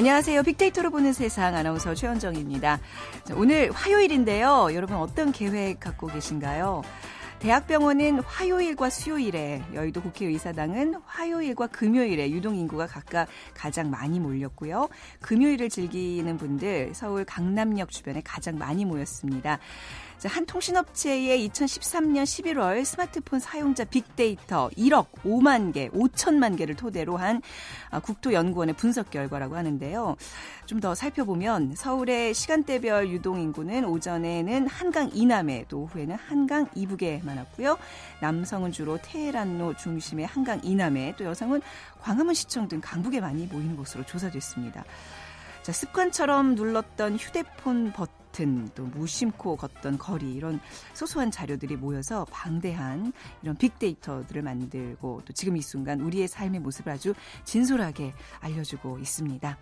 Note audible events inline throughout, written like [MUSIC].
안녕하세요. 빅데이터로 보는 세상 아나운서 최현정입니다. 자, 오늘 화요일인데요. 여러분 어떤 계획 갖고 계신가요? 대학병원은 화요일과 수요일에, 여의도 국회의사당은 화요일과 금요일에 유동인구가 각각 가장 많이 몰렸고요. 금요일을 즐기는 분들 서울 강남역 주변에 가장 많이 모였습니다. 한 통신업체의 2013년 11월 스마트폰 사용자 빅데이터 1억 5만 개, 5천만 개를 토대로 한 아, 국토연구원의 분석 결과라고 하는데요. 좀 더 살펴보면 서울의 시간대별 유동 인구는 오전에는 한강 이남에 또 오후에는 한강 이북에 많았고요. 남성은 주로 테헤란로 중심의 한강 이남에 또 여성은 광화문 시청 등 강북에 많이 모이는 곳으로 조사됐습니다. 자, 습관처럼 눌렀던 휴대폰 버튼 버튼, 또 무심코 걷던 거리 이런 소소한 자료들이 모여서 방대한 이런 빅데이터들을 만들고 또 지금 이 순간 우리의 삶의 모습을 아주 진솔하게 알려주고 있습니다.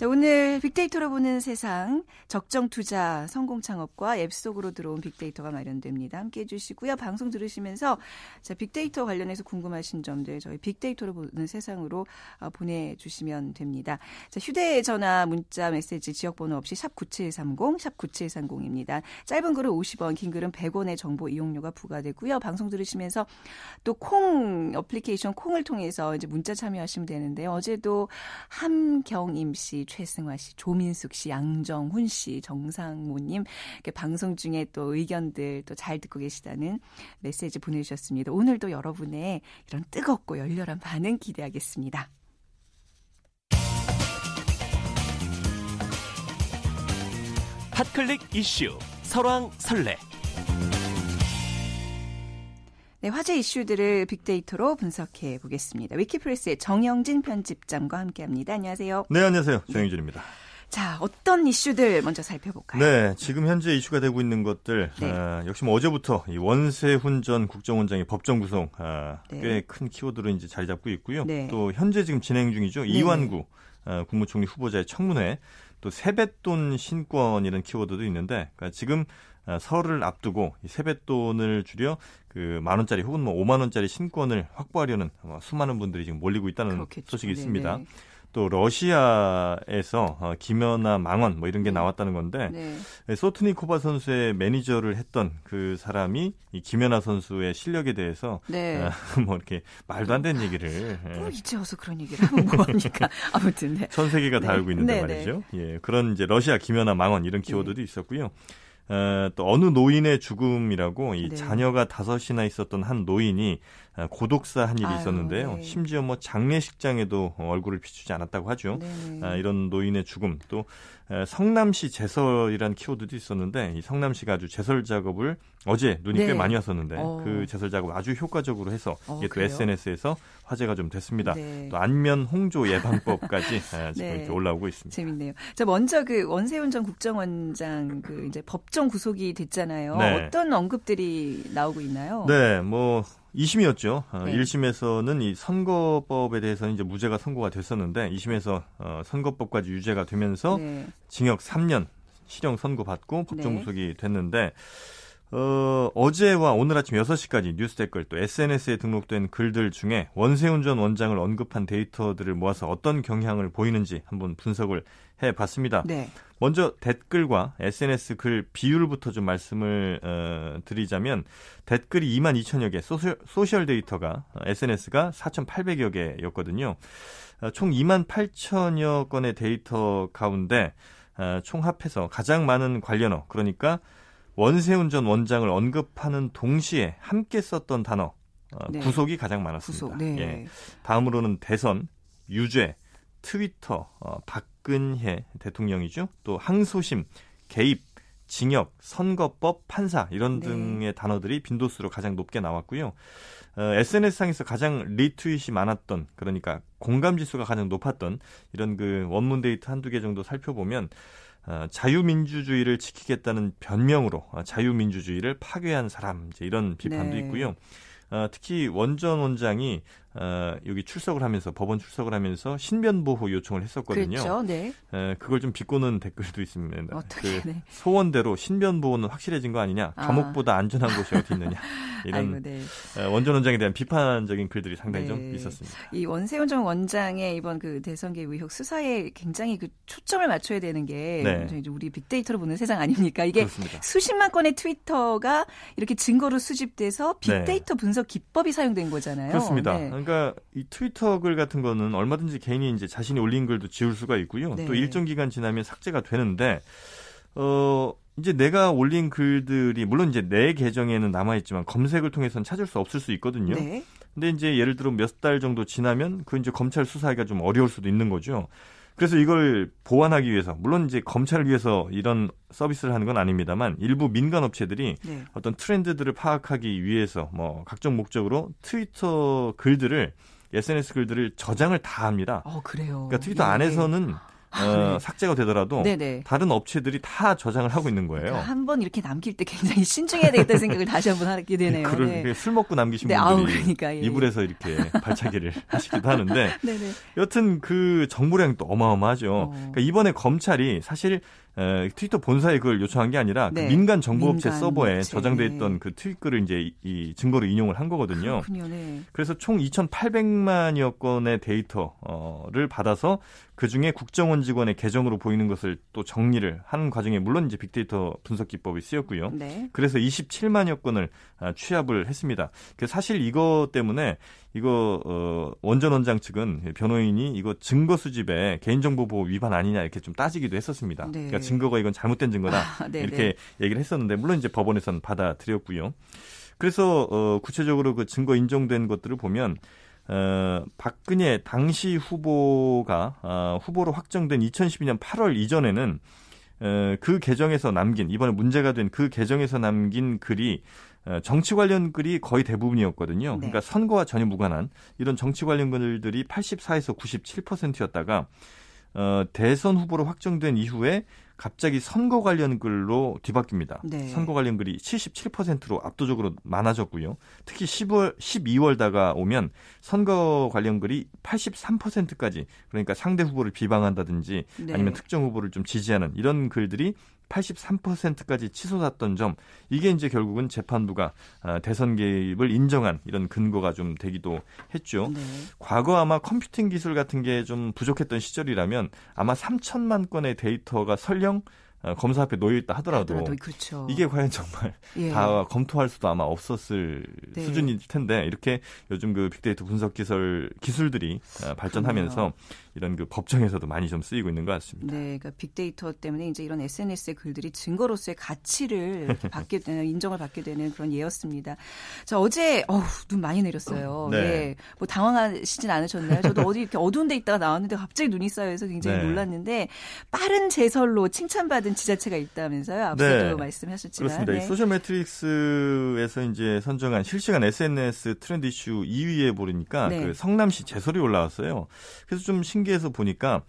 자, 오늘 빅데이터로 보는 세상 적정 투자 성공 창업과 앱 속으로 들어온 빅데이터가 마련됩니다. 함께 해 주시고요. 방송 들으시면서 자, 빅데이터 관련해서 궁금하신 점들 저희 빅데이터로 보는 세상으로 어, 보내 주시면 됩니다. 자, 휴대 전화 문자 메시지 지역 번호 없이 샵 9730, 샵 9730입니다. 짧은 글은 50원, 긴 글은 100원의 정보 이용료가 부과되고요. 방송 들으시면서 또 콩 어플리케이션 콩을 통해서 이제 문자 참여하시면 되는데요. 어제도 함경임 씨 최승화 씨, 조민숙 씨, 양정훈 씨, 정상모님 방송 중에 또 의견들 또 잘 듣고 계시다는 메시지 보내주셨습니다. 오늘도 여러분의 이런 뜨겁고 열렬한 반응 기대하겠습니다. 핫클릭 이슈 설왕설래 네, 화제 이슈들을 빅데이터로 분석해 보겠습니다. 위키프레스의 정영진 편집장과 함께합니다. 안녕하세요. 네, 안녕하세요. 정영진입니다. 자, 어떤 이슈들 먼저 살펴볼까요? 네, 지금 현재 이슈가 되고 있는 것들 네. 어, 역시 뭐 어제부터 이 원세훈 전 국정원장의 법정 구속 어, 네. 꽤큰 키워드로 이제 자리 잡고 있고요. 네. 또 현재 지금 진행 중이죠. 네. 이완구 어, 국무총리 후보자의 청문회 또 세뱃돈 신권이라는 키워드도 있는데 그러니까 지금 어, 설을 앞두고 세뱃돈을 줄여 그 만 원짜리 혹은 뭐 5만 원짜리 신권을 확보하려는 수많은 분들이 지금 몰리고 있다는 그렇겠죠. 소식이 있습니다. 네네. 또 러시아에서 어, 김연아 망원 뭐 이런 게 네. 나왔다는 건데 네. 소트니코바 선수의 매니저를 했던 그 사람이 이 김연아 선수의 실력에 대해서 네. 어, [LAUGHS] 뭐 이렇게 말도 안 되는 얘기를 뭐 이제 와서 그런 얘기를 하면 뭐합니까 [LAUGHS] 아무튼 네. 전 세계가 다 네. 알고 있는데 네, 말이죠. 예 그런 이제 러시아 김연아 망원 이런 키워드도 있었고요. 어, 또 어느 노인의 죽음이라고 이 네. 자녀가 다섯이나 있었던 한 노인이 어, 고독사 한 일이 아유, 있었는데요. 네. 심지어 뭐 장례식장에도 얼굴을 비추지 않았다고 하죠. 네. 아, 이런 노인의 죽음 또 성남시 제설이란 키워드도 있었는데 이 성남시가 아주 제설 작업을 어제 눈이 네. 꽤 많이 왔었는데 어. 그 제설 작업 아주 효과적으로 해서 어, 이게 또 그래요? SNS에서 화제가 좀 됐습니다. 네. 또 안면 홍조 예방법까지 아, 지금 네. 이렇게 올라오고 있습니다. 재밌네요. 자 먼저 그 원세훈 전 국정원장 그 이제 법정 구속이 됐잖아요. 네. 어떤 언급들이 나오고 있나요? 네, 뭐 2심이었죠. 어, 네. 1심에서는 이 선거법에 대해서는 이제 무죄가 선고가 됐었는데 2심에서 어, 선거법까지 유죄가 되면서 네. 징역 3년 실형 선고받고 법정 네. 구속이 됐는데 어, 어제와 오늘 아침 6시까지 뉴스 댓글 또 SNS에 등록된 글들 중에 원세훈 전 원장을 언급한 데이터들을 모아서 어떤 경향을 보이는지 한번 분석을 해 봤습니다. 네. 먼저 댓글과 SNS 글 비율부터 좀 말씀을 어, 드리자면 댓글이 2만 2천여 개, 소셜, 소셜 데이터가 SNS가 4,800여 개였거든요. 어, 총 2만 8천여 건의 데이터 가운데 어, 총 합해서 가장 많은 관련어 그러니까 원세훈 전 원장을 언급하는 동시에 함께 썼던 단어 어, 네. 구속이 가장 많았습니다. 구속, 네. 예. 다음으로는 대선, 유죄, 트위터, 어, 박근혜 대통령이죠. 또 항소심, 개입, 징역, 선거법, 판사 이런 네. 등의 단어들이 빈도수로 가장 높게 나왔고요. 어, SNS상에서 가장 리트윗이 많았던 그러니까 공감 지수가 가장 높았던 이런 그 원문 데이터 한두 개 정도 살펴보면 어, 자유민주주의를 지키겠다는 변명으로 어, 자유민주주의를 파괴한 사람 이제 이런 비판도 네. 있고요. 어, 특히 원전 원장이 어, 여기 출석을 하면서 법원 출석을 하면서 신변 보호 요청을 했었거든요. 그렇죠. 네. 에, 그걸 좀 비꼬는 댓글도 있습니다. 어떻게? 그 네. 소원대로 신변 보호는 확실해진 거 아니냐? 아. 감옥보다 안전한 곳이 어디 있느냐? [LAUGHS] 이런 아이고, 네. 에, 원전 원장에 대한 비판적인 글들이 상당히 네. 좀 있었습니다. 이 원세훈 전 원장의 이번 그 대선 개입 의혹 수사에 굉장히 그 초점을 맞춰야 되는 게 네. 우리 빅데이터로 보는 세상 아닙니까? 이게 그렇습니다. 수십만 건의 트위터가 이렇게 증거로 수집돼서 네. 빅데이터 분석 기법이 사용된 거잖아요. 그렇습니다. 네. 그러니까 이 트위터 글 같은 거는 얼마든지 개인이 이제 자신이 올린 글도 지울 수가 있고요. 네. 또 일정 기간 지나면 삭제가 되는데 어 이제 내가 올린 글들이 물론 이제 내 계정에는 남아 있지만 검색을 통해서는 찾을 수 없을 수 있거든요. 네. 근데 이제 예를 들어 몇 달 정도 지나면 그 이제 검찰 수사하기가 좀 어려울 수도 있는 거죠. 그래서 이걸 보완하기 위해서 물론 이제 검찰을 위해서 이런 서비스를 하는 건 아닙니다만 일부 민간 업체들이 네. 어떤 트렌드들을 파악하기 위해서 뭐 각종 목적으로 트위터 글들을 SNS 글들을 저장을 다 합니다. 어 그래요. 그러니까 트위터 예. 안에서는 아, 어, 네. 삭제가 되더라도 네네. 다른 업체들이 다 저장을 하고 있는 거예요. 그러니까 한번 이렇게 남길 때 굉장히 신중해야 되겠다는 [LAUGHS] 생각을 다시 한번 하게 되네요. 그럴 네. 그술 먹고 남기신 네, 분들이 아우, 그러니까, 예, 예. 이불에서 이렇게 [LAUGHS] 발차기를 하시기도 하는데 네네. 여튼 그 정보량이 또 어마어마하죠. 어. 그러니까 이번에 검찰이 사실 에, 트위터 본사에 그걸 요청한 게 아니라 네. 그 민간 정보업체 민간 서버에 업체. 저장돼 있던 그 트윗글을 이제 이, 이 증거로 인용을 한 거거든요. 그렇군요. 네. 그래서 총 2,800만여 건의 데이터를 받아서 그 중에 국정원 직원의 계정으로 보이는 것을 또 정리를 하는 과정에 물론 이제 빅데이터 분석 기법이 쓰였고요. 네. 그래서 27만여 건을 아, 취합을 했습니다. 그 사실 이거 때문에 이거 어, 원전 원장 측은 변호인이 이거 증거 수집에 개인정보 보호 위반 아니냐 이렇게 좀 따지기도 했었습니다. 네. 그러니까 증거가 이건 잘못된 증거다 아, 네네. 이렇게 얘기를 했었는데 물론 이제 법원에서는 받아들였고요. 그래서 어, 구체적으로 그 증거 인정된 것들을 보면 어, 박근혜 당시 후보가 어, 후보로 확정된 2012년 8월 이전에는 어, 그 계정에서 남긴 이번에 문제가 된 그 계정에서 남긴 글이 어, 정치 관련 글이 거의 대부분이었거든요. 네. 그러니까 선거와 전혀 무관한 이런 정치 관련 글들이 84에서 97%였다가 어, 대선 후보로 확정된 이후에 갑자기 선거 관련 글로 뒤바뀝니다. 네. 선거 관련 글이 77%로 압도적으로 많아졌고요. 특히 10월, 12월 다가오면 선거 관련 글이 83%까지 그러니까 상대 후보를 비방한다든지 네. 아니면 특정 후보를 좀 지지하는 이런 글들이 83%까지 치솟았던 점 이게 이제 결국은 재판부가 아, 대선 개입을 인정한 이런 근거가 좀 되기도 했죠. 네. 과거 아마 컴퓨팅 기술 같은 게 좀 부족했던 시절이라면 아마 3천만 건의 데이터가 설령 어, 검사 앞에 놓여 있다 하더라도 하더라도 그렇죠. 이게 과연 정말 예. 다 검토할 수도 아마 없었을 네. 수준일 텐데 이렇게 요즘 그 빅데이터 분석 기술 기술들이 어, 발전하면서 그렇네요. 이런 그 법정에서도 많이 좀 쓰이고 있는 것 같습니다. 네, 그러니까 빅데이터 때문에 이제 이런 SNS의 글들이 증거로서의 가치를 [LAUGHS] 받게 되는 인정을 받게 되는 그런 예였습니다. 자 어제 어우, 눈 많이 내렸어요. 네. 예, 뭐 당황하시진 않으셨나요? 저도 어디 이렇게 어두운 데 있다가 나왔는데 갑자기 눈이 쌓여서 굉장히 네. 놀랐는데 빠른 제설로 칭찬받은 지자체가 있다면서요? 앞서도 네. 말씀하셨지만 그렇습니다. 이 네. 소셜 매트릭스에서 이제 선정한 실시간 SNS 트렌드 이슈 2위에 보니까 네. 그 성남시 제설이 올라왔어요. 그래서 좀 신 기해서 보니까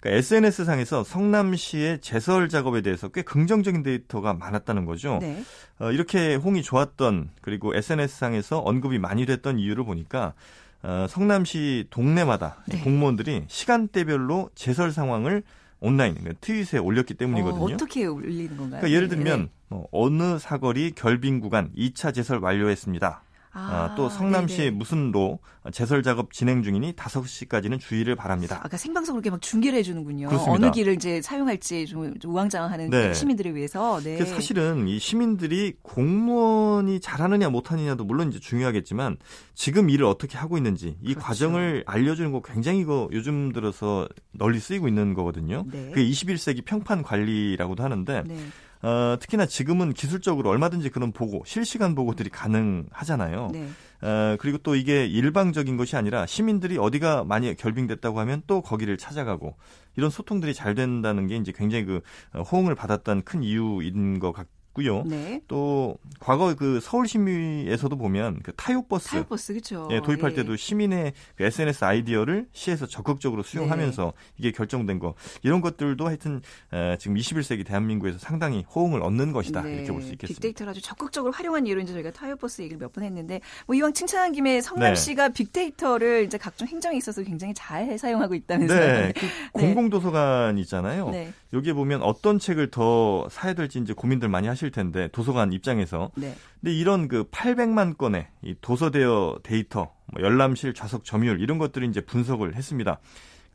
그러니까 SNS 상에서 성남시의 제설 작업에 대해서 꽤 긍정적인 데이터가 많았다는 거죠. 네. 어, 이렇게 홍이 좋았던 그리고 SNS 상에서 언급이 많이 됐던 이유를 보니까 어, 성남시 동네마다 네. 공무원들이 시간대별로 제설 상황을 온라인 그러니까 트윗에 올렸기 때문이거든요. 어, 어떻게 올리는 건가요? 그러니까 예를 네, 들면 네. 뭐 어느 사거리 결빙 구간 2차 제설 완료했습니다. 아, 또 성남시 네네. 무슨 로 제설 작업 진행 중이니 5시까지는 주의를 바랍니다. 아까 생방송으로 이렇게 막 중계를 해주는군요. 그렇습니다. 어느 길을 이제 사용할지 좀, 좀 우왕좌왕하는 네. 시민들을 위해서. 네. 그 사실은 이 시민들이 공무원이 잘하느냐 못하느냐도 물론 이제 중요하겠지만 지금 일을 어떻게 하고 있는지 이 그렇죠. 과정을 알려주는 거 굉장히 이거 요즘 들어서 널리 쓰이고 있는 거거든요. 네. 그게 21세기 평판 관리라고도 하는데 네. 어, 특히나 지금은 기술적으로 얼마든지 그런 보고 실시간 보고들이 가능하잖아요. 네. 어, 그리고 또 이게 일방적인 것이 아니라 시민들이 어디가 많이 결빙됐다고 하면 또 거기를 찾아가고 이런 소통들이 잘 된다는 게 이제 굉장히 그 어, 호응을 받았던 큰 이유인 것 같고 있고요. 네. 또 과거 그 서울 시민에서도 보면 그 타요 버스, 타요 버스 그렇죠. 예, 도입할 예. 때도 시민의 그 SNS 아이디어를 시에서 적극적으로 수용하면서 네. 이게 결정된 거 이런 것들도 하여튼 에, 지금 21세기 대한민국에서 상당히 호응을 얻는 것이다 네. 이렇게 볼 수 있겠습니다. 빅데이터를 아주 적극적으로 활용한 예로 이제 저희가 타요 버스 얘기를 몇 번 했는데 뭐 이왕 칭찬한 김에 성남 네. 씨가 빅데이터를 이제 각종 행정에 있어서 굉장히 잘 사용하고 있다면서요. 네, 그 네. 공공도서관 있잖아요. 네. 여기에 보면 어떤 책을 더 사야 될지 이제 고민들 많이 하실 텐데 도서관 입장에서. 네. 근데 이런 그 800만 건의 이 도서 대여 데이터, 뭐 열람실 좌석 점유율 이런 것들을 이제 분석을 했습니다.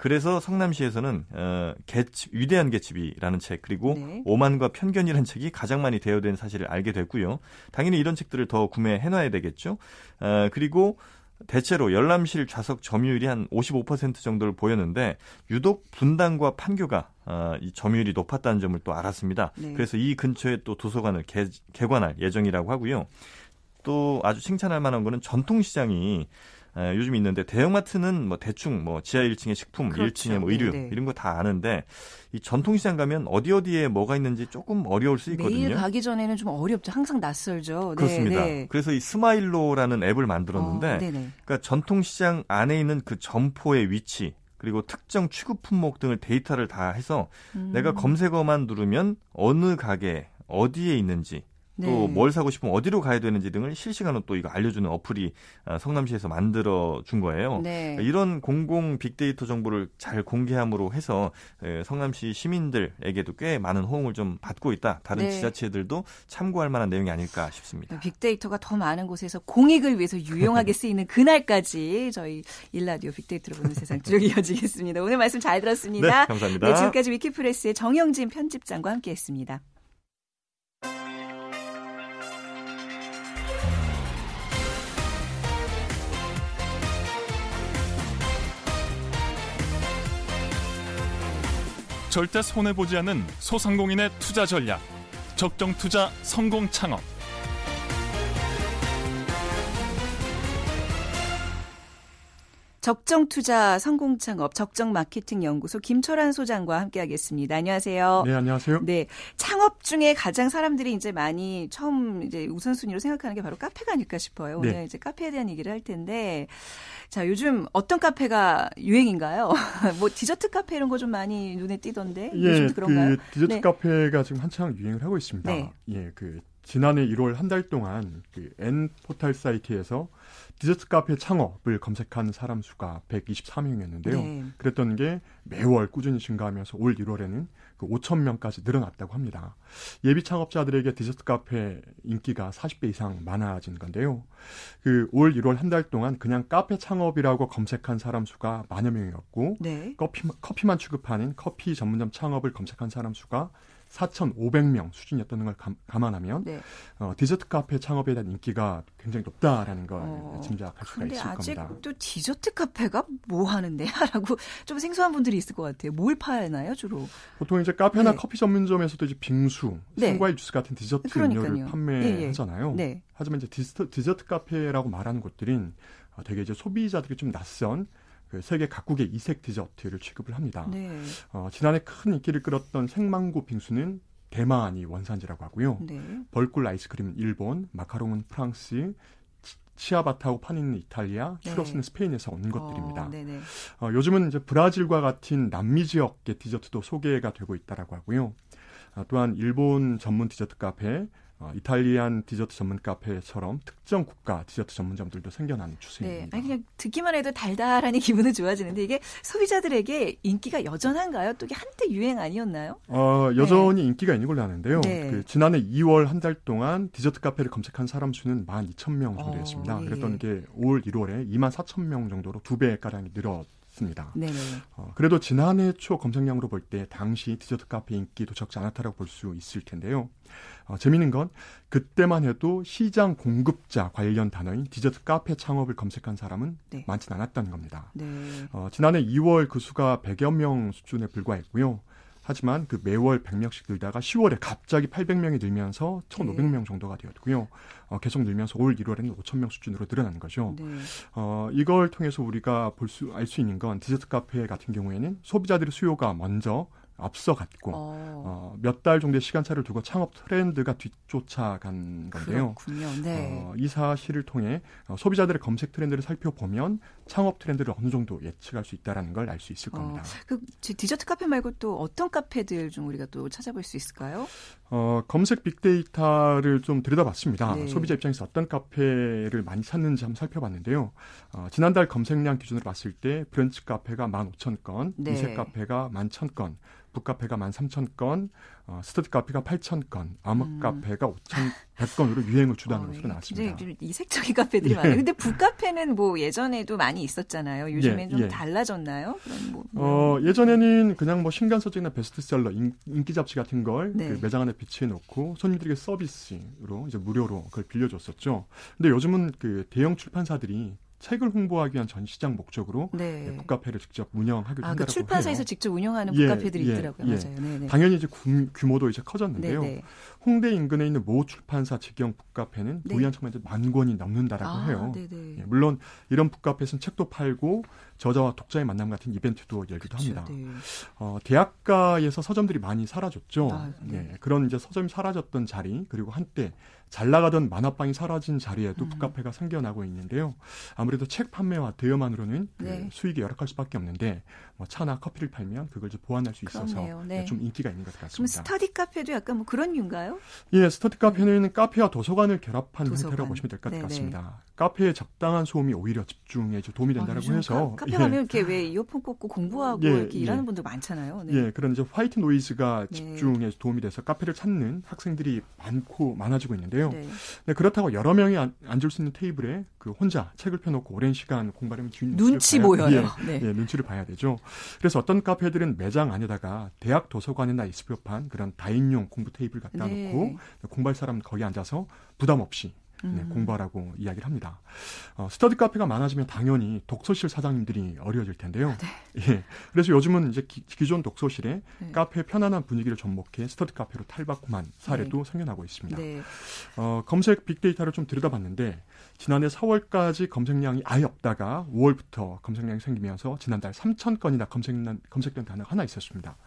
그래서 성남시에서는 어, 개집, 위대한 개집이라는 책 그리고 네. 오만과 편견이라는 책이 가장 많이 대여된 사실을 알게 됐고요. 당연히 이런 책들을 더 구매해 놔야 되겠죠. 어, 그리고 대체로 열람실 좌석 점유율이 한 55% 정도를 보였는데 유독 분당과 판교가 어, 이 점유율이 높았다는 점을 또 알았습니다. 네. 그래서 이 근처에 또 도서관을 개, 개관할 예정이라고 하고요. 또 아주 칭찬할 만한 거는 전통시장이 에, 요즘 있는데 대형마트는 뭐 대충 뭐 지하 1층에 식품, 그렇죠. 1층에 뭐 의류 네네. 이런 거 다 아는데 이 전통시장 가면 어디 어디에 뭐가 있는지 조금 어려울 수 있거든요. 매일 가기 전에는 좀 어렵죠. 항상 낯설죠. 네, 그렇습니다. 네. 그래서 이 스마일로라는 앱을 만들었는데, 어, 그러니까 전통시장 안에 있는 그 점포의 위치 그리고 특정 취급 품목 등을 데이터를 다 해서 음. 내가 검색어만 누르면 어느 가게 어디에 있는지 네. 또 뭘 사고 싶으면 어디로 가야 되는지 등을 실시간으로 또 이거 알려주는 어플이 아, 성남시에서 만들어 준 거예요. 네. 그러니까 이런 공공 빅데이터 정보를 잘 공개함으로 해서 성남시 시민들에게도 꽤 많은 호응을 좀 받고 있다. 다른 네. 지자체들도 참고할 만한 내용이 아닐까 싶습니다. 빅데이터가 더 많은 곳에서 공익을 위해서 유용하게 [LAUGHS] 쓰이는 그날까지 저희 일라디오 빅데이터로 보는 세상 쭉 이어지겠습니다. 오늘 말씀 잘 들었습니다. 네, 감사합니다. 네, 지금까지 위키프레스의 정영진 편집장과 함께했습니다. 절대 손해보지 않는 소상공인의 투자 전략. 적정 투자 성공 창업. 적정 투자 성공 창업 적정 마케팅 연구소 김철환 소장과 함께하겠습니다. 안녕하세요. 네, 안녕하세요. 네, 창업 중에 가장 사람들이 이제 많이 처음 이제 우선순위로 생각하는 게 바로 카페가 아닐까 싶어요. 오늘 네. 이제 카페에 대한 얘기를 할 텐데 자, 요즘 어떤 카페가 유행인가요? [LAUGHS] 뭐 디저트 카페 이런 거 좀 많이 눈에 띄던데 예, 요즘도 그런가요? 그 디저트 네. 카페가 지금 한창 유행을 하고 있습니다. 네. 예, 그 지난해 1월 한 달 동안 그 N 포털 사이트에서 디저트 카페 창업을 검색한 사람 수가 124명이었는데요. 네. 그랬던 게 매월 꾸준히 증가하면서 올 1월에는 그 5천 명까지 늘어났다고 합니다. 예비 창업자들에게 디저트 카페 인기가 40배 이상 많아진 건데요. 그 올 1월 한 달 동안 그냥 카페 창업이라고 검색한 사람 수가 만여 명이었고 네. 커피, 커피만 취급하는 커피 전문점 창업을 검색한 사람 수가 4,500명 수준이었다는 걸 감, 안하면 네. 어, 디저트 카페 창업에 대한 인기가 굉장히 높다라는 걸 어, 짐작할 수가 있을 겁니다. 근데 아직도 디저트 카페가 뭐 하는데라고 [LAUGHS] 좀 생소한 분들이 있을 것 같아요. 뭘 파나요 주로? 보통 이제 카페나 네. 커피 전문점에서도 이제 빙수, 네. 생과일 주스 같은 디저트 그러니까요. 음료를 판매하잖아요. 예, 예. 네. 하지만 이제 디저트, 디저트 카페라고 말하는 곳들은 어, 되게 이제 소비자들이 좀 낯선 그 세계 각국의 이색 디저트를 취급을 합니다. 네. 어, 지난해 큰 인기를 끌었던 생망고 빙수는 대만이 원산지라고 하고요. 네. 벌꿀 아이스크림은 일본, 마카롱은 프랑스, 치아바타하고 파니니는 이탈리아, 추러스는 네. 스페인에서 온 것들입니다. 어, 어, 요즘은 이제 브라질과 같은 남미 지역의 디저트도 소개가 되고 있다라고 하고요. 어, 또한 일본 전문 디저트 카페, 어, 이탈리안 디저트 전문 카페처럼 특정 국가 디저트 전문점들도 생겨나는 추세입니다. 네, 아니 그냥 듣기만 해도 달달하니 [LAUGHS] 기분은 좋아지는데 이게 소비자들에게 인기가 여전한가요? 또 이게 한때 유행 아니었나요? 어, 여전히 네. 인기가 있는 걸로 아는데요. 네. 그 지난해 2월 한 달 동안 디저트 카페를 검색한 사람 수는 12,000명 정도였습니다. 어, 예. 그랬던 게올 1월에 24,000명 정도로 두 배 가량이 늘었 네. 어, 그래도 지난해 초 검색량으로 볼 때 당시 디저트 카페 인기 도 적지 않았다고 볼 수 있을 텐데요. 어, 재미있는 건 그때만 해도 시장 공급자 관련 단어인 디저트 카페 창업을 검색한 사람은 네. 많지는 않았다는 겁니다. 네. 어, 지난해 2월 그 수가 100여 명 수준에 불과했고요. 하지만 그 매월 100명씩 늘다가 10월에 갑자기 800명이 늘면서 1,500명 정도가 되었고요. 어, 계속 늘면서 올 1월에는 5,000명 수준으로 늘어나는 거죠. 네. 어, 이걸 통해서 우리가 볼 수, 알 수 있는 건 디저트 카페 같은 경우에는 소비자들의 수요가 먼저 앞서갔고 어. 어, 몇달 정도의 시간차를 두고 창업 트렌드가 뒤쫓아간 건데요. 그렇군요. 네. 어, 이 사실을 통해 어, 소비자들의 검색 트렌드를 살펴보면 창업 트렌드를 어느 정도 예측할 수 있다라는 걸 알 수 있을 어, 겁니다. 그 디저트 카페 말고 또 어떤 카페들 좀 우리가 또 찾아볼 수 있을까요? 어, 검색 빅데이터를 좀 들여다봤습니다. 네. 소비자 입장에서 어떤 카페를 많이 찾는지 한번 살펴봤는데요. 어, 지난달 검색량 기준으로 봤을 때 브런치 카페가 15,000건, 네. 이색 카페가 11,000건, 북카페가 13,000건, 어, 스터디 카페가 8,000건, 암흑 음. 카페가 5,100건으로 유행을 주도하는 어, 것으로 나왔습니다. 굉장히 이색적인 카페들이 예. 많아요. 근데 북카페는 뭐 예전에도 많이 있었잖아요. 요즘엔 예, 좀 예. 달라졌나요? 뭐, 뭐. 어, 예전에는 그냥 뭐 신간서적이나 베스트셀러, 인, 기 잡지 같은 걸 네. 그 매장 안에 비치해 놓고 손님들에게 서비스로 이제 무료로 그걸 빌려줬었죠. 근데 요즘은 그 대형 출판사들이 책을 홍보하기 위한 전시장 목적으로 네. 네 북카페를 직접 운영하기도 아, 한다고 그 출판사에서 해요. 직접 운영하는 예, 북카페들이 예, 있더라고요. 예. 맞아요. 네네. 당연히 이제 규모도 이제 커졌는데요. 네네. 홍대 인근에 있는 모 출판사 직영 북카페는 네. 도의한 청만 만 권이 넘는다라고 아, 해요. 예, 물론 이런 북카페에서는 책도 팔고 저자와 독자의 만남 같은 이벤트도 열기도 그쵸, 합니다. 네. 어, 대학가에서 서점들이 많이 사라졌죠. 아, 네. 네. 그런 이제 서점이 사라졌던 자리 그리고 한때 잘 나가던 만화방이 사라진 자리에도 음. 북카페가 생겨나고 있는데요. 아무래도 책 판매와 대여만으로는 그 네. 그 수익이 열악할 수밖에 없는데 뭐 차나 커피를 팔면 그걸 이제 보완할 수 있어서 네. 좀 인기가 있는 것 같습니다. 그럼 스터디 카페도 약간 뭐 그런 이유인가요? 예, 스터디 카페는 카페와 도서관을 결합한 도서관. 형태라고 보시면 될 것 같습니다. 카페에 적당한 소음이 오히려 집중에 도움이 된다고 아, 해서 카, 페 가면 예. 이렇게 왜 이어폰 꽂고 공부하고 예, 이렇게 예. 일하는 분들 많잖아요. 네. 예, 그런 이제 white noise가 네. 집중에 도움이 돼서 카페를 찾는 학생들이 많고 많아지고 있는데요. 네. 네, 그렇다고 여러 명이 앉, 을 수 있는 테이블에 그 혼자 책을 펴놓고 오랜 시간 공부하면 눈치 보여요. 예, 네. 예, 눈치를 봐야 되죠. 그래서 어떤 카페들은 매장 안에다가 대학 도서관에나 있을 법한 그런 다인용 공부 테이블 갖다 네. 놓고 공부할 사람 거기 앉아서 부담 없이 네, 음. 공부하라고 이야기를 합니다. 어, 스터디 카페가 많아지면 당연히 독서실 사장님들이 어려워질 텐데요. 네. [LAUGHS] 예. 그래서 요즘은 이제 기, 존 독서실에 네. 카페 편안한 분위기를 접목해 스터디 카페로 탈바꿈한 사례도 네. 생겨나고 있습니다. 네. 어, 검색 빅데이터를 좀 들여다봤는데 지난해 4월까지 검색량이 아예 없다가 5월부터 검색량이 생기면서 지난달 3천 건이나 검색난, 검색된 단어가 하나 있었습니다.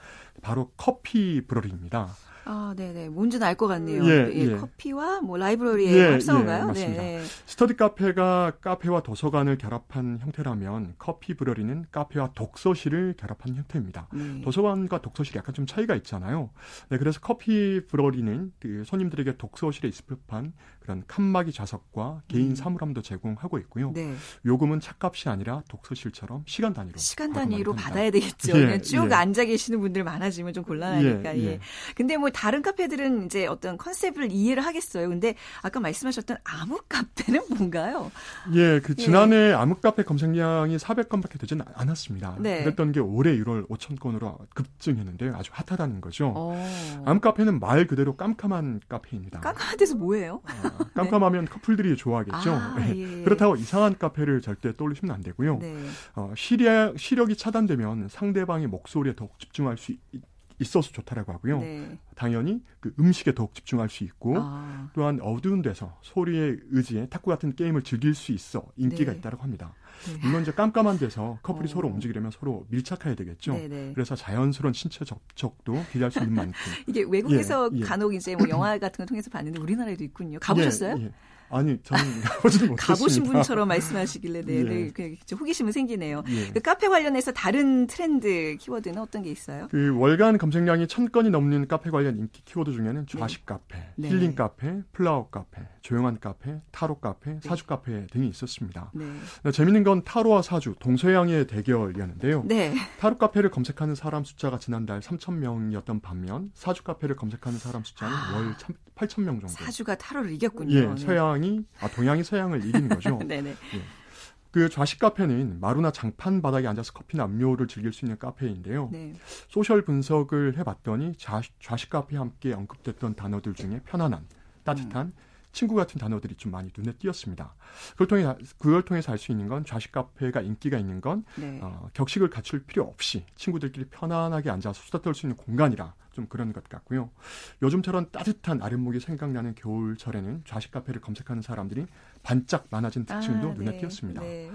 바로 커피 브러리입니다. 아, 네네. 뭔지는 알 것 같네요. 예, 예, 예. 커피와 뭐 라이브러리의 예, 합성인가요? 예, 맞습니다. 네. 스터디 카페가 카페와 도서관을 결합한 형태라면 커피 브러리는 카페와 독서실을 결합한 형태입니다. 네. 도서관과 독서실이 약간 좀 차이가 있잖아요. 네, 그래서 커피 브러리는 그 손님들에게 독서실에 있을 법한 그런 칸막이 좌석과 개인 음. 사물함도 제공하고 있고요. 네. 요금은 차값이 아니라 독서실처럼 시간 단위로 시간 단위로 받아야 되겠죠. 예, 쭉 예. 앉아 계시는 분들 많아지면 좀 곤란하니까. 예, 예. 예. 근데 뭐 다른 카페들은 이제 어떤 컨셉을 이해를 하겠어요. 근데 아까 말씀하셨던 암흑 카페는 [LAUGHS] 뭔가요? 예, 그 예. 지난해 암흑 카페 검색량이 400건밖에 되지는 않았습니다. 네. 그랬던 게 올해 1월 5천 건으로 급증했는데요. 아주 핫하다는 거죠. 어. 암흑 카페는 말 그대로 깜깜한 카페입니다. 깜깜한 데서 뭐예요? 어, 깜깜하면 네. 커플들이 좋아하겠죠. 아, 네. 예. 그렇다고 이상한 카페를 절대 떠올리시면 안 되고요. 네. 어, 시력, 시력이 차단되면 상대방의 목소리에 더욱 집중할 수 있, 있어서 좋다라고 하고요. 네. 당연히 그 음식에 더욱 집중할 수 있고 아. 또한 어두운 데서 소리의 의지에 탁구 같은 게임을 즐길 수 있어 인기가 네. 있다고 합니다. 네. 물론 이제 깜깜한 데서 [LAUGHS] 커플이 어. 서로 움직이려면 서로 밀착해야 되겠죠. 네네. 네. 그래서 자연스러운 신체 접촉도 기대할 수 있는 만큼 [LAUGHS] 이게 외국에서 예, 예. 간혹 이제 뭐 [CLEARS THROAT] 영화 같은 걸 통해서 봤는데 우리나라에도 있군요. 가보셨어요? 예, 예. 아니 저는 [LAUGHS] 가보지는 못했습니다. 가보신 분처럼 말씀하시길래 네, 예. 네, 그 호기심은 생기네요. 예. 그 카페 관련해서 다른 트렌드 키워드는 어떤 게 있어요? 그 월간 검색량이 천 건이 넘는 카페 관련 인기 키워드 중에는 좌식 네. 카페, 네. 힐링 카페, 플라워 카페, 조용한 카페, 타로 카페, 네. 사주 카페 등이 있었습니다. 네. 네, 재밌는 건 타로와 사주 동서양의 대결이었는데요. 네. 타로 카페를 검색하는 사람 숫자가 지난달 3천 명이었던 반면 사주 카페를 검색하는 사람 숫자는 아. 월 8천 명 정도. 사주가 타로를 이겼군요. 예, 서양 이 아, 동양이 서양을 이기는 거죠. [LAUGHS] 네네. 예. 그 좌식 카페는 마루나 장판 바닥에 앉아서 커피나 음료를 즐길 수 있는 카페인데요. 네. 소셜 분석을 해봤더니 좌, 좌식 카페와 함께 언급됐던 단어들 중에 편안한, 따뜻한, 음. 친구 같은 단어들이 좀 많이 눈에 띄었습니다. 그걸 통해 그걸 통해서 알 수 있는 건 좌식 카페가 인기가 있는 건 네. 어, 격식을 갖출 필요 없이 친구들끼리 편안하게 앉아서 수다 떨 수 있는 공간이라 좀 그런 것 같고요. 요즘처럼 따뜻한 아랫목이 생각나는 겨울철에는 좌식 카페를 검색하는 사람들이 반짝 많아진 특징도 아, 눈에 네. 띄었습니다. 네.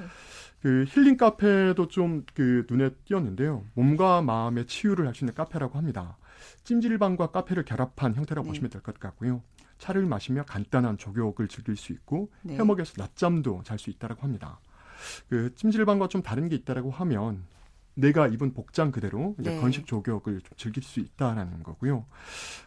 그 힐링 카페도 좀 그 눈에 띄었는데요. 몸과 마음의 치유를 할 수 있는 카페라고 합니다. 찜질방과 카페를 결합한 형태라고 네. 보시면 될 것 같고요. 차를 마시며 간단한 조격을 즐길 수 있고 네. 해먹에서 낮잠도 잘 수 있다라고 합니다. 그 찜질방과 좀 다른 게 있다라고 하면 내가 입은 복장 그대로 이제 네. 건식 조격을 좀 즐길 수 있다라는 거고요.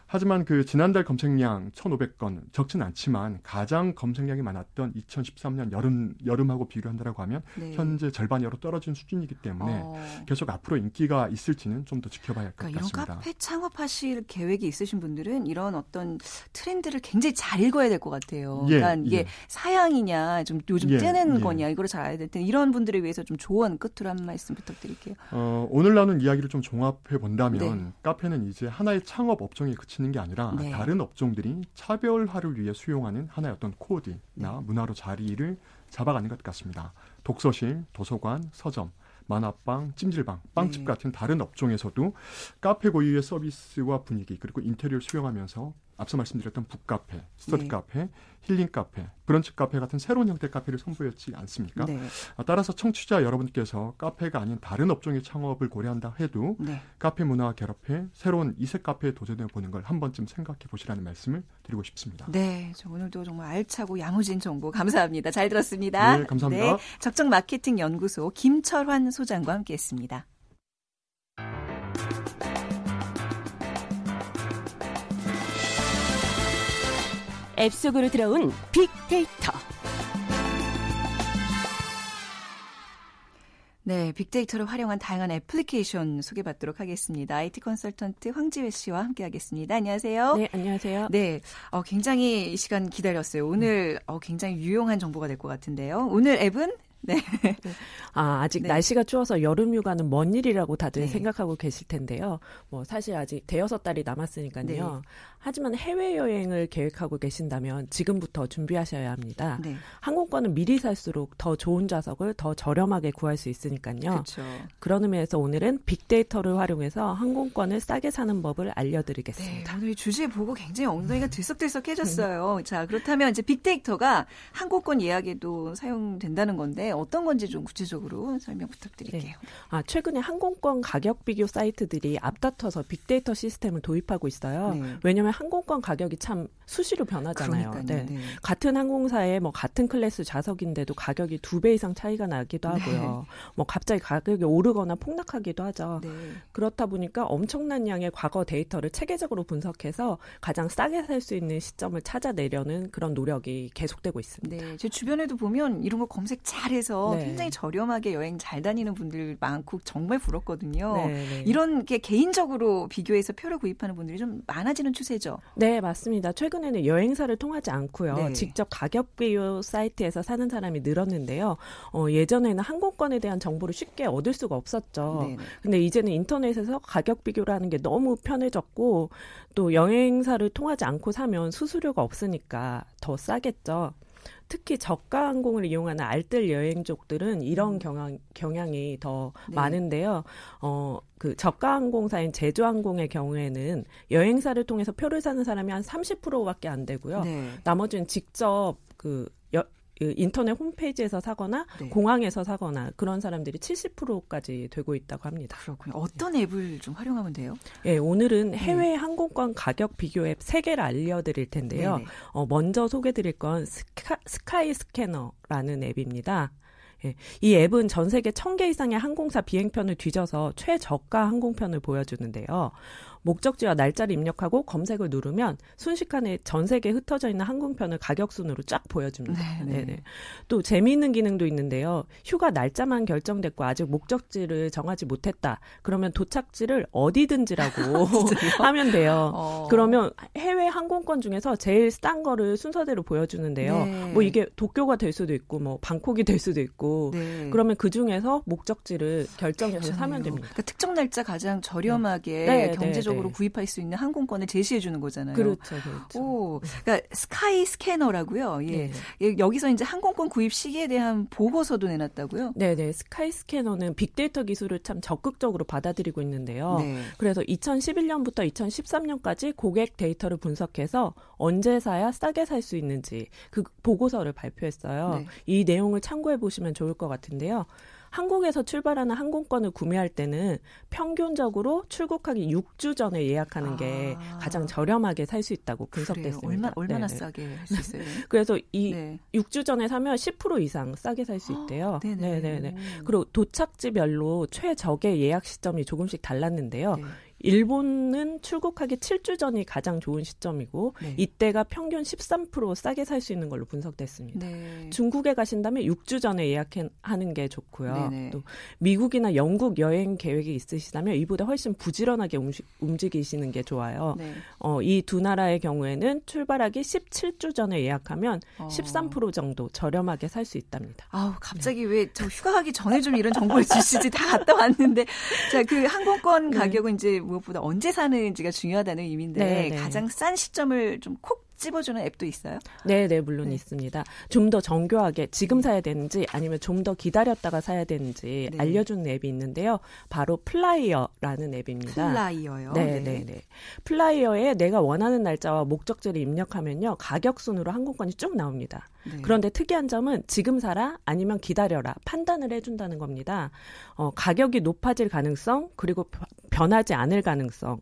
하지만 그 지난달 검색량 1,500건 적진 않지만 가장 검색량이 많았던 2013년 여름 여름하고 비교한다라고 하면 네. 현재 절반 여로 떨어진 수준이기 때문에 어. 계속 앞으로 인기가 있을지는 좀 더 지켜봐야 할것 그러니까 같습니다. 이런 카페 창업하실 계획이 있으신 분들은 이런 어떤 트렌드를 굉장히 잘 읽어야 될 것 같아요. 예, 그러니까 이게 예. 사양이냐 좀 요즘 예, 뜨는 예. 거냐 이거를 잘 알아야 될 텐데 이런 분들을 위해서 좀 조언 끝으로 한 말씀 부탁드릴게요. 어, 오늘 나눈 이야기를 좀 종합해 본다면 네. 카페는 이제 하나의 창업 업종에 그치는 게 아니라 네. 다른 업종들이 차별화를 위해 수용하는 하나의 어떤 코드나 네. 문화로 자리를 잡아가는 것 같습니다. 독서실, 도서관, 서점, 만화방, 찜질방, 빵집 네. 같은 다른 업종에서도 카페 고유의 서비스와 분위기 그리고 인테리어를 수용하면서 앞서 말씀드렸던 북카페, 스터디 네. 카페, 힐링 카페, 브런치 카페 같은 새로운 형태의 카페를 선보였지 않습니까? 네. 아, 따라서 청취자 여러분께서 카페가 아닌 다른 업종의 창업을 고려한다 해도 네. 카페 문화와 결합해 새로운 이색 카페에 도전해 보는 걸 한 번쯤 생각해 보시라는 말씀을 드리고 싶습니다. 네, 오늘도 정말 알차고 야무진 정보 감사합니다. 잘 들었습니다. 네, 감사합니다. 네, 적정 마케팅 연구소 김철환 소장과 함께했습니다. 앱 속으로 들어온 빅데이터. 네, 빅데이터를 활용한 다양한 애플리케이션 소개받도록 하겠습니다. IT 컨설턴트 황지회 씨와 함께하겠습니다. 안녕하세요. 네, 안녕하세요. 네, 어, 굉장히 이 시간 기다렸어요. 오늘 어, 굉장히 유용한 정보가 될 것 같은데요. 오늘 앱은 [LAUGHS] 네. 아, 아직 네. 날씨가 추워서 여름 휴가는 먼 일이라고 다들 네. 생각하고 계실 텐데요. 뭐 사실 아직 대여섯 달이 남았으니까요. 네. 하지만 해외 여행을 계획하고 계신다면 지금부터 준비하셔야 합니다. 네. 항공권은 미리 살수록 더 좋은 좌석을 더 저렴하게 구할 수 있으니까요. 그렇죠. 그런 의미에서 오늘은 빅데이터를 활용해서 항공권을 싸게 사는 법을 알려드리겠습니다. 네, 오늘 주제 보고 굉장히 엉덩이가 들썩들썩해졌어요. 자, 그렇다면 이제 빅데이터가 항공권 예약에도 사용된다는 건데 어떤 건지 좀 구체적으로 설명 부탁드릴게요. 네. 아, 최근에 항공권 가격 비교 사이트들이 앞다퉈서 빅데이터 시스템을 도입하고 있어요. 네. 왜냐하면 항공권 가격이 참 수시로 변하잖아요. 네. 네. 같은 항공사에 뭐 같은 클래스 좌석인데도 가격이 두 배 이상 차이가 나기도 네. 하고요. 뭐 갑자기 가격이 오르거나 폭락하기도 하죠. 네. 그렇다 보니까 엄청난 양의 과거 데이터를 체계적으로 분석해서 가장 싸게 살 수 있는 시점을 찾아내려는 그런 노력이 계속되고 있습니다. 네. 제 주변에도 보면 이런 거 검색 잘해서 네. 굉장히 저렴하게 여행 잘 다니는 분들 많고 정말 부럽거든요. 네, 이런 게 개인적으로 비교해서 표를 구입하는 분들이 좀 많아지는 추세죠. 네, 맞습니다. 최근에는 여행사를 통하지 않고요. 네. 직접 가격 비교 사이트에서 사는 사람이 늘었는데요. 어, 예전에는 항공권에 대한 정보를 쉽게 얻을 수가 없었죠. 네, 네 근데 이제는 인터넷에서 가격 비교를 하는 게 너무 편해졌고 또 여행사를 통하지 않고 사면 수수료가 없으니까 더 싸겠죠. 특히 저가 항공을 이용하는 알뜰 여행족들은 이런 음. 경향, 경향이 더 네. 많은데요. 어, 그 저가 항공사인 제주항공의 경우에는 여행사를 통해서 표를 사는 사람이 한 30%밖에 안 되고요. 네. 나머지는 직접 그 여, 그 인터넷 홈페이지에서 사거나 네. 공항에서 사거나 그런 사람들이 70%까지 되고 있다고 합니다. 그렇군요. 어떤 앱을 좀 활용하면 돼요? 예, 네, 오늘은 해외 항공권 가격 비교 앱 3개를 알려드릴 텐데요. 어, 먼저 소개드릴 건 스카, 스카이 스캐너라는 앱입니다. 예, 이 앱은 전 세계 1000개 이상의 항공사 비행편을 뒤져서 최저가 항공편을 보여주는데요. 목적지와 날짜를 입력하고 검색을 누르면 순식간에 전 세계에 흩어져 있는 항공편을 가격 순으로 쫙 보여줍니다. 네네. 네네. 또 재미있는 기능도 있는데요. 휴가 날짜만 결정됐고 아직 목적지를 정하지 못했다. 그러면 도착지를 어디든지라고 [LAUGHS] [LAUGHS] 하면 돼요. 어. 그러면 해외 항공권 중에서 제일 싼 거를 순서대로 보여주는데요. 네. 뭐 이게 도쿄가 될 수도 있고 뭐 방콕이 될 수도 있고 네. 그러면 그 중에서 목적지를 결정해서 사면 됩니다. 그러니까 특정 날짜 가장 저렴하게 네. 경제적으로 즉흥적으로 네네. 구입할 수 있는 항공권을 제시해 주는 거잖아요. 그렇죠, 그렇죠. 오, 그러니까 Skyscanner라고요. 예. 네. 여기서 이제 항공권 구입 시기에 대한 보고서도 내놨다고요? 네, 네. Skyscanner는 빅데이터 기술을 참 적극적으로 받아들이고 있는데요. 네. 그래서 2011년부터 2013년까지 고객 데이터를 분석해서 언제 사야 싸게 살 수 있는지 그 보고서를 발표했어요. 네. 이 내용을 참고해 보시면 좋을 것 같은데요. 한국에서 출발하는 항공권을 구매할 때는 평균적으로 출국하기 6주 전에 예약하는 게 아. 가장 저렴하게 살 수 있다고 분석됐습니다. 얼마, 얼마나 네네. 싸게 할 수 있어요? [LAUGHS] 그래서 이 네. 6주 전에 사면 10% 이상 싸게 살 수 있대요. 네네. 네네. 그리고 도착지별로 최적의 예약 시점이 조금씩 달랐는데요. 네. 일본은 출국하기 7주 전이 가장 좋은 시점이고 네. 이때가 평균 13% 싸게 살 수 있는 걸로 분석됐습니다. 네. 중국에 가신다면 6주 전에 예약하는 게 좋고요. 네네. 또 미국이나 영국 여행 계획이 있으시다면 이보다 훨씬 부지런하게 움직, 이시는게 좋아요. 네. 어, 이 두 나라의 경우에는 출발하기 17주 전에 예약하면 어. 13% 정도 저렴하게 살 수 있답니다. 아우 갑자기 네. 왜저 휴가 가기 전에 좀 이런 정보를 [LAUGHS] 주시지 다 갔다 왔는데 자그 항공권 네. 가격은 이제 무엇보다 언제 사는지가 중요하다는 의미인데 네, 네. 가장 싼 시점을 좀 콕 집어주는 앱도 있어요? 네, 네, 물론 네. 있습니다. 좀 더 정교하게 지금 사야 되는지 아니면 좀 더 기다렸다가 사야 되는지 네. 알려주는 앱이 있는데요. 바로 Flyr라는 앱입니다. Flyr요? 네, 네, 네, 네. Flyr에 내가 원하는 날짜와 목적지를 입력하면요. 가격 순으로 항공권이 쭉 나옵니다. 네. 그런데 특이한 점은 지금 사라 아니면 기다려라 판단을 해준다는 겁니다. 어, 가격이 높아질 가능성 그리고 변하지 않을 가능성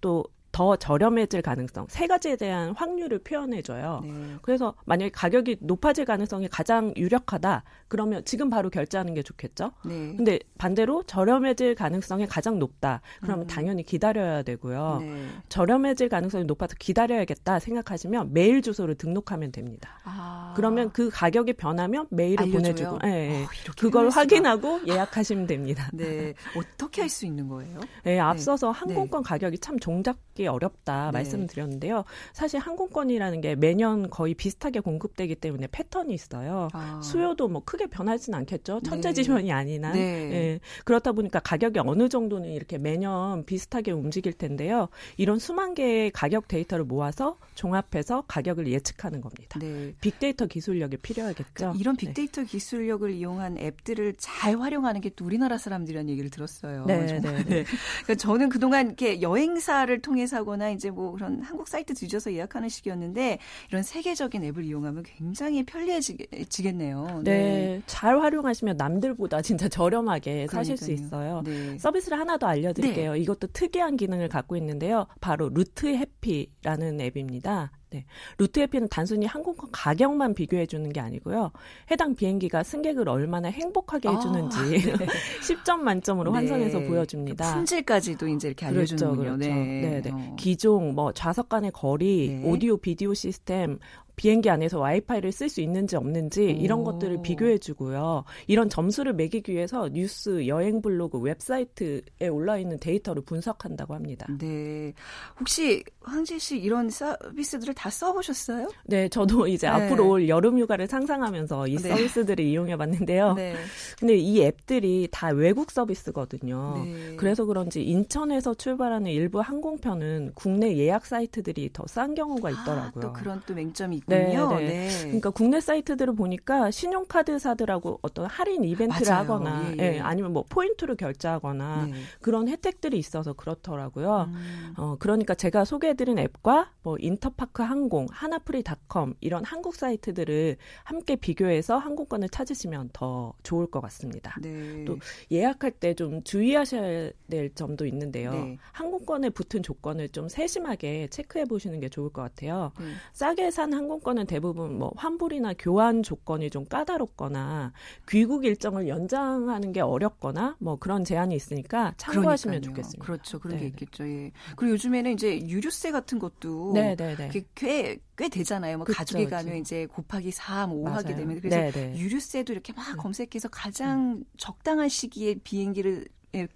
또 더 저렴해질 가능성 세 가지에 대한 확률을 표현해줘요. 네. 그래서 만약에 가격이 높아질 가능성이 가장 유력하다 그러면 지금 바로 결제하는 게 좋겠죠. 네. 근데 반대로 저렴해질 가능성이 가장 높다 그러면 음. 당연히 기다려야 되고요. 네. 저렴해질 가능성이 높아서 기다려야겠다 생각하시면 메일 주소를 등록하면 됩니다. 아. 그러면 그 가격이 변하면 메일을 알려줘요? 보내주고 네. 어, 그걸 확인하고 예약하시면 됩니다. 네. 어떻게 할 수 있는 거예요? 네, 앞서서 네. 항공권 가격이 참 종잡기 하기 어렵다 네. 말씀드렸는데요. 사실 항공권이라는 게 매년 거의 비슷하게 공급되기 때문에 패턴이 있어요. 아. 수요도 뭐 크게 변하지는 않겠죠. 천재지변이 네. 아니나. 네. 예. 그렇다 보니까 가격이 어느 정도는 이렇게 매년 비슷하게 움직일 텐데요. 이런 수만 개의 가격 데이터를 모아서 종합해서 가격을 예측하는 겁니다. 네. 빅데이터 기술력이 필요하겠죠. 그러니까 이런 네. 빅데이터 기술력을 이용한 앱들을 잘 활용하는 게또 우리나라 사람들이라는 얘기를 들었어요. 네, 네, 네. [LAUGHS] 그러니까 저는 그동안 이렇게 여행사를 통해서 사거나 이제 뭐 그런 한국 사이트 뒤져서 예약하는 식이었는데 이런 세계적인 앱을 이용하면 굉장히 편리해지겠네요. 네. 네. 잘 활용하시면 남들보다 진짜 저렴하게 그러니까요. 사실 수 있어요. 네. 서비스를 하나 더 알려드릴게요. 네. 이것도 특이한 기능을 갖고 있는데요. 바로 루트 해피라는 앱입니다. 네. Routehappy는 단순히 항공권 가격만 비교해 주는 게 아니고요. 해당 비행기가 승객을 얼마나 행복하게 해주는지 아, 네. [LAUGHS] 10점 만점으로 네. 환산해서 보여줍니다. 그 품질까지도 이제 이렇게 알려주는군요. 그렇죠, 그렇죠. 네. 네, 네. 어. 기종, 뭐 좌석 간의 거리, 네. 오디오, 비디오 시스템, 비행기 안에서 와이파이를 쓸 수 있는지 없는지 이런 오. 것들을 비교해 주고요. 이런 점수를 매기기 위해서 뉴스, 여행 블로그, 웹사이트에 올라 있는 데이터를 분석한다고 합니다. 네. 혹시 황진 씨 이런 서비스들을 다 써보셨어요? 네, 저도 [LAUGHS] 이제 네. 앞으로 올 여름 휴가를 상상하면서 이 네. 서비스들을 이용해 봤는데요. 네. 근데 이 앱들이 다 외국 서비스거든요. 네. 그래서 그런지 인천에서 출발하는 일부 항공편은 국내 예약 사이트들이 더 싼 경우가 있더라고요. 아, 또 그런 또 맹점이 있군요. 네, 네. 네. 그러니까 국내 사이트들을 보니까 신용카드사들하고 어떤 할인 이벤트를 맞아요. 하거나 예, 예. 예, 아니면 뭐 포인트를 결제하거나 네. 그런 혜택들이 있어서 그렇더라고요. 음. 어, 그러니까 제가 소개해드린 앱과 뭐 인터파크 항공, 하나프리닷컴 이런 한국 사이트들을 함께 비교해서 항공권을 찾으시면 더 좋을 것 같습니다. 네. 또 예약할 때 좀 주의하셔야 될 점도 있는데요. 네. 항공권에 붙은 조건을 좀 세심하게 체크해 보시는 게 좋을 것 같아요. 네. 싸게 산 항공 항공권은 대부분 뭐 환불이나 교환 조건이 좀 까다롭거나 귀국 일정을 연장하는 게 어렵거나 뭐 그런 제한이 있으니까 참고하시면 그러니까요. 좋겠습니다. 그렇죠. 그런 네게 있겠죠. 예. 그리고 요즘에는 이제 유류세 같은 것도 네네네. 꽤, 꽤 되잖아요. 뭐 그쵸, 가족이 가면 그쵸. 이제 곱하기 4, 뭐5 하게 되면 그래서 네네. 유류세도 이렇게 막 검색해서 가장 음. 적당한 시기에 비행기를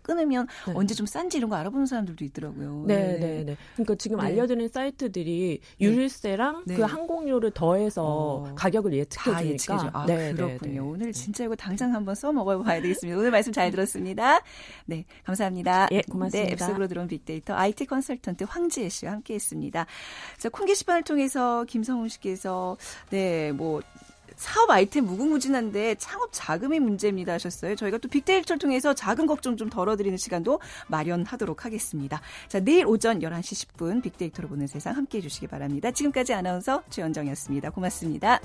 끊으면 네. 언제 좀 싼지 이런 거 알아보는 사람들도 있더라고요. 네, 네, 네. 그러니까 지금 네. 알려드린 사이트들이 네. 유류세랑 그 항공료를 더해서 어. 가격을 예측해 주니까. 아, 그렇군요. 오늘 진짜 이거 당장 한번 써 먹어봐야 되겠습니다. 오늘 말씀 잘 들었습니다. 네, 감사합니다. 예, 고맙습니다. 네, 앱속으로 들어온 빅데이터 IT 컨설턴트 황지혜 씨와 함께했습니다. 자, 콩 게시판을 통해서 김성훈 씨께서 네, 뭐 사업 아이템 무궁무진한데 창업 자금이 문제입니다 하셨어요. 저희가 또 빅데이터를 통해서 작은 걱정 좀 덜어드리는 시간도 마련하도록 하겠습니다. 자, 내일 오전 11시 10분 빅데이터로 보는 세상 함께 해 주시기 바랍니다. 지금까지 아나운서 최연정이었습니다. 고맙습니다.